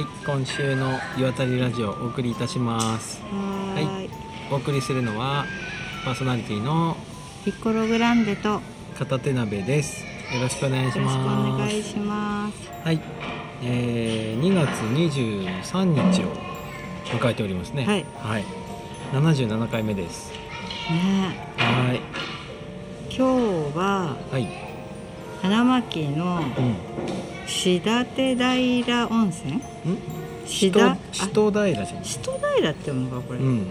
はい、今週の岩谷ラジオお送りいたします。はーいお送りするのはパーソナリティのピッコログランデとよ片手鍋です。よろしくお願いしろしくおます。願いします。はい、えー、2月23日を迎えておりますね。はい。はい。77回目です。ねはい。え今日ははい。花巻のうん。志立平温泉？ん？志田しと平じゃん。志戸平って読むのかこれ、うん。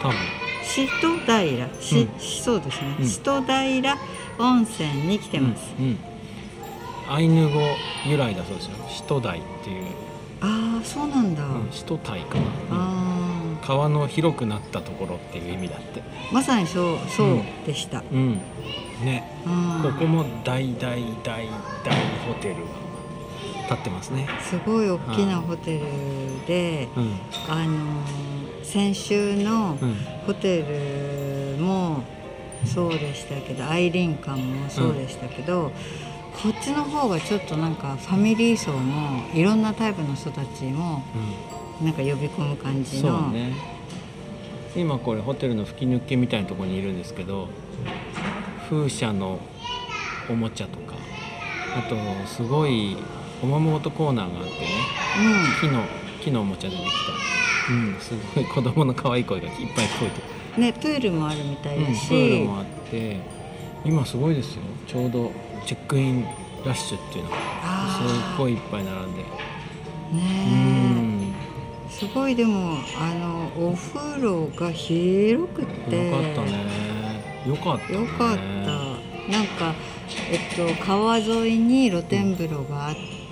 多分。志戸平し、うんそうですね、うん志戸平温泉に来てます、うん。うんアイヌ語由来だそうですよ。しと台っていう、ああそうなんだ、うん、しと台かな。うんあ川の広くなったところっていう意味だって。あまさにそうそうでした、うん。ね。うんここも大大大大ホテルが建ってますね。すごい大きなホテルで、うん。あのー先週のうん。ホテルもそうでしたけどアイリーン館もそうでしたけど、こっちの方がちょっとなんかファミリー層もいろんなタイプの人たちもなんか呼び込む感うん。じのね。今これホテルの吹き抜けみたいなところにいるんですけど、風車のおもちゃとか、あとすごいおままごとコーナーがあってね、木の木のおもちゃでできた。うん、すごい 子供の可愛い声がいっぱい聞こえてねプールもあるみたいうん、プだし、ールもあって今すごいですよ。ちょうどチェックインラッシュっていうのがすっごいいっぱい並んで。うねすごいでもあのお風呂が広くって。よかったね。よかったね。よかった。なんか、えっと、川沿いに露天風呂があって、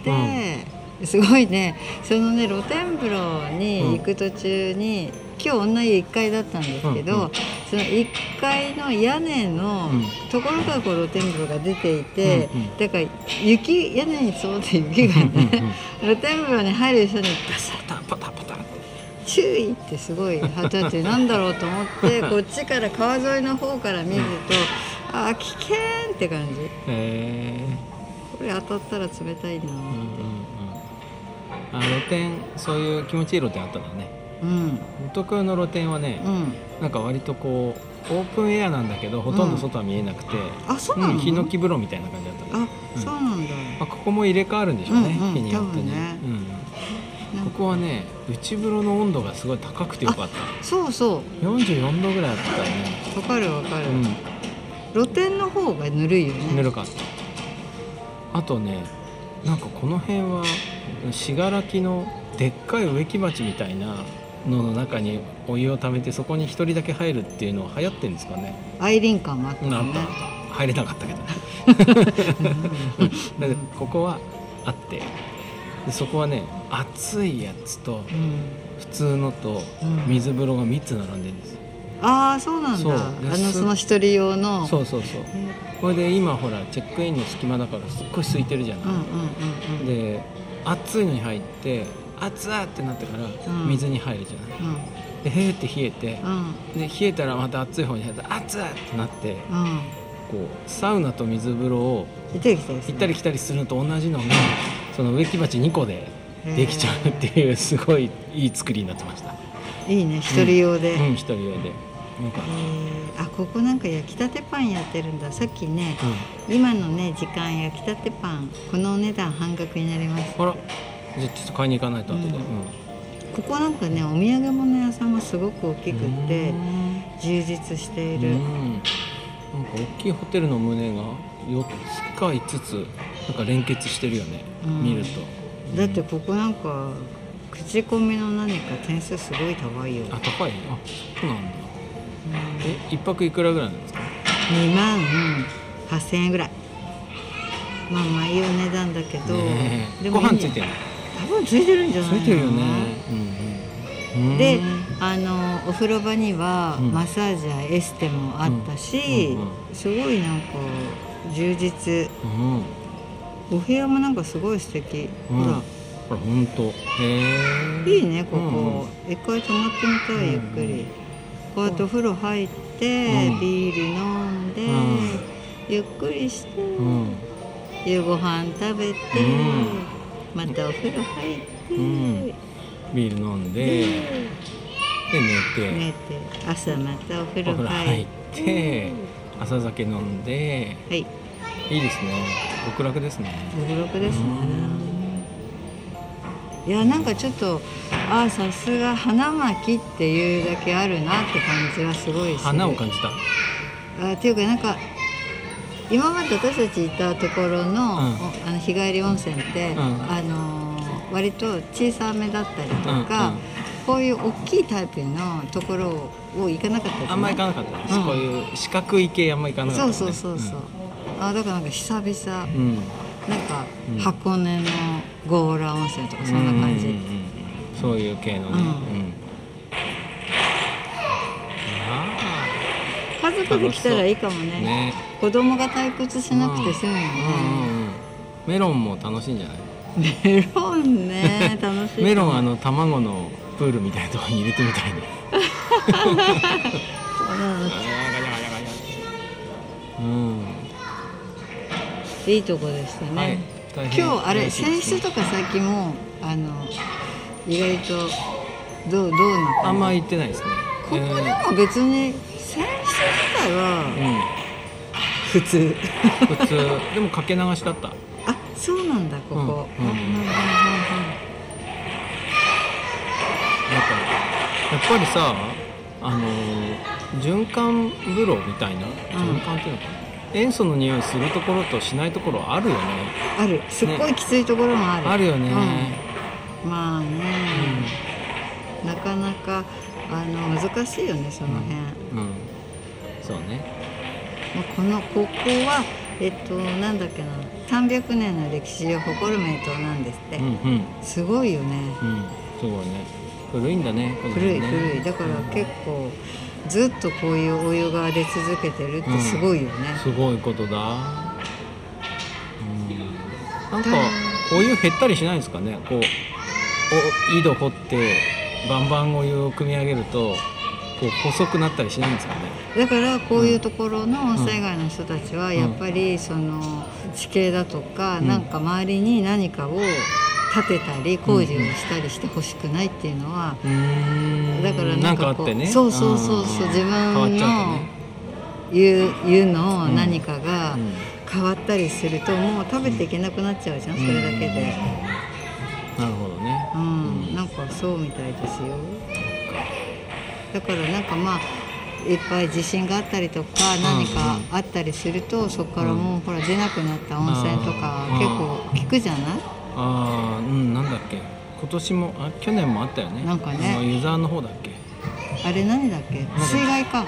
すごいね。そのね露天風呂に行く途中に、今日女湯1階だったんですけど、うんうん。その1階の屋根のうん。ところからこう露天風呂が出ていて、うんうん。だから雪屋根に積もって雪がうんうんうんね露天風呂に入る人にガサパタンパタンパタ注意ってすごい旗ってなんだろうと思って こっちから川沿いの方から見ると、あー危険って感じ。へこれ当たったら冷たいなえうんうんうん。あ露天そういう気持ちいい露天あったんだね。うん。東京の露天はね、うん。なんか割とこうオープンエアなんだけどほとんど外は見えなくて、あそうなの、うん、ヒノキ風呂みたいな感じだったね。あそうなんだ、まあ、ここも入れ替わるんでしょうね、うんうん。日によって多分ね。うん、ここはね内風呂の温度がすごい高くてよかった。そうそう。44度ぐらいあったよね。わかるわかる、う露天の方がぬるいよね。んぬるかったあとねなんかこの辺は信楽のでっかい植木鉢みたいなのの中にお湯をためてそこに一人だけ入るっていうのは流行ってるんですかね。アイリーン感もあったうんあったあった入れなかったけど。だってここはあって。でそこはね熱いやつとうん。普通のとうん。水風呂が3つ並んでるんです。よああそうなんだ。あのその一人用の。そうそうそうこれで今ほらチェックインの隙間だからすっごい空いてるじゃない、うんうんうんうん。で熱いのに入って熱々ってなってからうん。水に入るじゃない、でへーって冷えてうん。で冷えたらまた熱い方に入って熱々ってなってうん。うんこうサウナと水風呂を行ったり来たりするの？と同じのがその植木鉢2個でできちゃうっていうすごいいい作りになってました。いいね。一人用で、うん一人用でなん。かえーあここなんか焼きたてパンやってるんだ。さっきね今のね時間焼きたてパンこのお値段半額になります。あら。じゃあちょっと買いに行かないと後で、うん。ここなんかねお土産物屋さんもすごく大きくって充実している。うん。なんか大きいホテルの棟が4つか5つなんか連結してるよね、うん。見ると。だってここなんか口コミの何か点数すごい高いよ、あ高いあそうなんだ。うんえ一泊いくらぐらいなんですか？2万8000円ぐらい。まあまあいいお値段だけど、ねえ。でもご飯ついてる多分ついてるんじゃつないの？いてるよね、うんうん、でうん。あのお風呂場にはうん。マッサージやエステもあったし、うんうんすごいなんか充実。うん。お部屋もなんかすごい素敵、うん。ほらほら本当へえ。いいねここ、うん。一回泊まってみたいゆっくり、こうやってお風呂入って、うん。ビール飲んで、うん。ゆっくりして、うん。夕ご飯食べて、うん。またお風呂入ってうん、ビール飲んでで寝て。寝て朝またお風呂呂入入っって朝酒飲んで。はい。いいですね。極楽ですね。独録ですねいやなんかちょっとああさすが花巻っていうだけあるなって感じはすごいする。花を感じた。あっていうかなんか今まで私たちいたところの,、ん。あの日帰り温泉って、ん。あのー割と小さめだったりとか、うんうん。こういう大きいタイプのところを行かなかったじゃないあんま行かなかったです、うん。こういう四角い系あんま行かなかったそうですね、そうそうそう、あだからなんか久々。うん、うんなんかうん。箱根の強羅温泉とかそんな感じ、うんうんうんうん。そういう系のね、うん。家族で来たらいいかもね。あね。子供が退屈しなくて済むよね、うん。うんうんメロンも楽しいんじゃない？メロンね 楽しい。メロンあの卵のプールみたいなところに入れてみたいね。うんいいとこでしたね、はい。今日あれ選手とか先もあの意外とどうどうなったあんま行ってないですね。ここでも別に選手自体はう普通。ん、普通。でもかけ流しだった。あそうなんだここ、うんうん。なんかやっぱりさあのー循環風呂みたいな？循環っていうのかな、塩素の匂いするところとしないところあるよね。ある。すっごいきついところもある、あるよね、うん。まあね、なかなかあの難しいよねその辺、うん、うん、そうね。まあこのここはえっとなんだっけな。300年の歴史を誇る名湯なんですって、うんうん。すごいよね。うん。すごいね。古いんだねこの古い古い。だから結構ずっとこういうお湯が出続けてるってすごいよね、すごいことだ、うん、なんかお湯減ったりしないんですかね？こうお井戸掘ってバンバンお湯を汲み上げるとこう細くなったりしないんですかね？だからこういうところの温泉街の人たちはやっぱりその地形だとかうん。なんか周りに何かを建てたり工事をしたりしてほしくないっていうのはうーん。だからななんんかこうかあってね。そうそうそうそう自分変わっちゃうとの何かがうん。変わったりするともう食べていけなくなっちゃうじゃんそれだけで。なるほどね。うん。なんかそうみたいですよ。だからなんかまあいっぱい地震があったりとか何かあったりするとそこからもうほら出なくなった温泉とかうん。結構聞くじゃない？ああうんなんだっけ。今年もあ去年もあったよね。なんかね。あーザーの方だっけ。あれ何だっけ？水害か。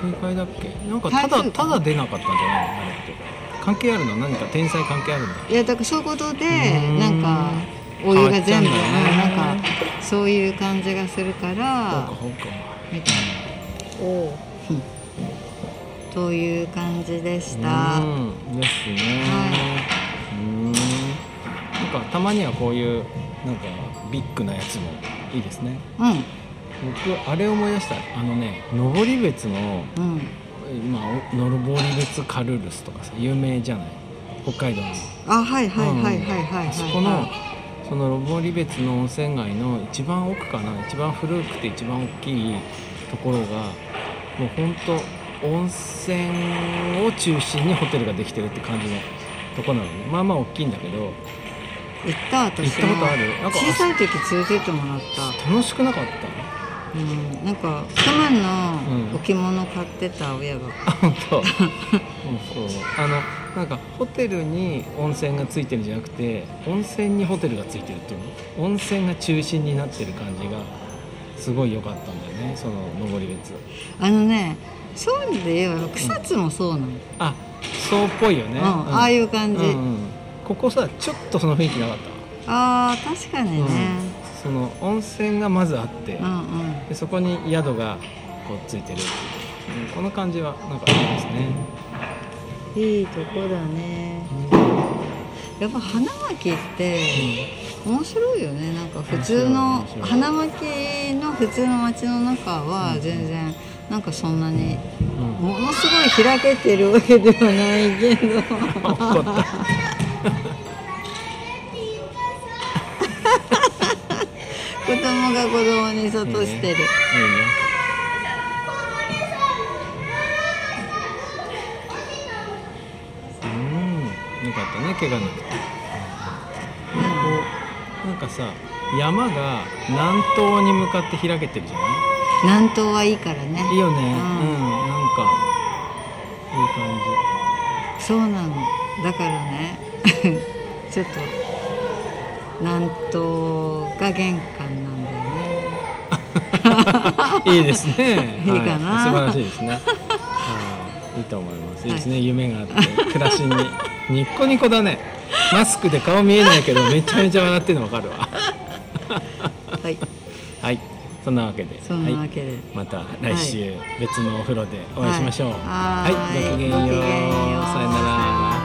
水害だっけ。なんかただ台風か。ただ出なかったんじゃないの？あれ。って関係あるの？何か天才関係あるんだいやだからそういうことでうん。なんかお湯が全部、変わっちゃうんだね。うんなんかそういう感じがするかそうらかそうか。みたいな。おという感じでした、うん。ですね、はうんなんかたまにはこういうなんかビッグなやつもいいですね。うん。僕あれ思い出した。あのね登別のうん。今登別カルルスとかさ有名じゃない？北海道の。あはいはいはいはいはいはい、あそこのその登別の温泉街の一番奥かな？一番古くて一番大きいところがもうほんと温泉を中心にホテルができてるって感じのとこなのね。まあまあ大きいんだけど行った私も行ったことある？なんか小さい時連れてってもらった。楽しくなかった？うんなんか去年うん。の置物買ってた親が、あ本当？うんそう。あのなんかホテルに温泉がついてるんじゃなくて温泉にホテルがついてるっていうの？温泉が中心になってる感じがすごい良かったんだよねその登別。あのねそういう意味で言えば草津もそうなの、あそうっぽいよね、うんああいう感じ、うんうんここさちょっとその雰囲気なかった？あー確かにね、その温泉がまずあって、うん、うん。でそこに宿がこうついてるっていう、うんこの感じはなんかいいですね、いいとこだね。やっぱ花巻って面白いよね。なんか普通の花巻の普通の街の中は全然なんかそんなにうん。ものすごい開けてるわけではないけど 子供が子供に諭してる、いいねうん。よかったね怪我なくて。こうなんかさ山が南東に向かって開けてるじゃない？南東はいいからね。いいよね。うん、ん。なんかいい感そうなの。だからねちょっと南東が玄関なんだよね。じいいですね。いいかな。はい、素晴らしいですね。はい。いいと思います。いいですね、夢があって暮らしに。ニッコニコだね。マスクで顔見えないけどめちゃめちゃ笑ってるの分かるわ。はい。はい。そんなわけで。そんなはいわけで、また来週別のお風呂でお会いしましょう。はい。はい、ごきげんよう。ごきげんよう。さよなら。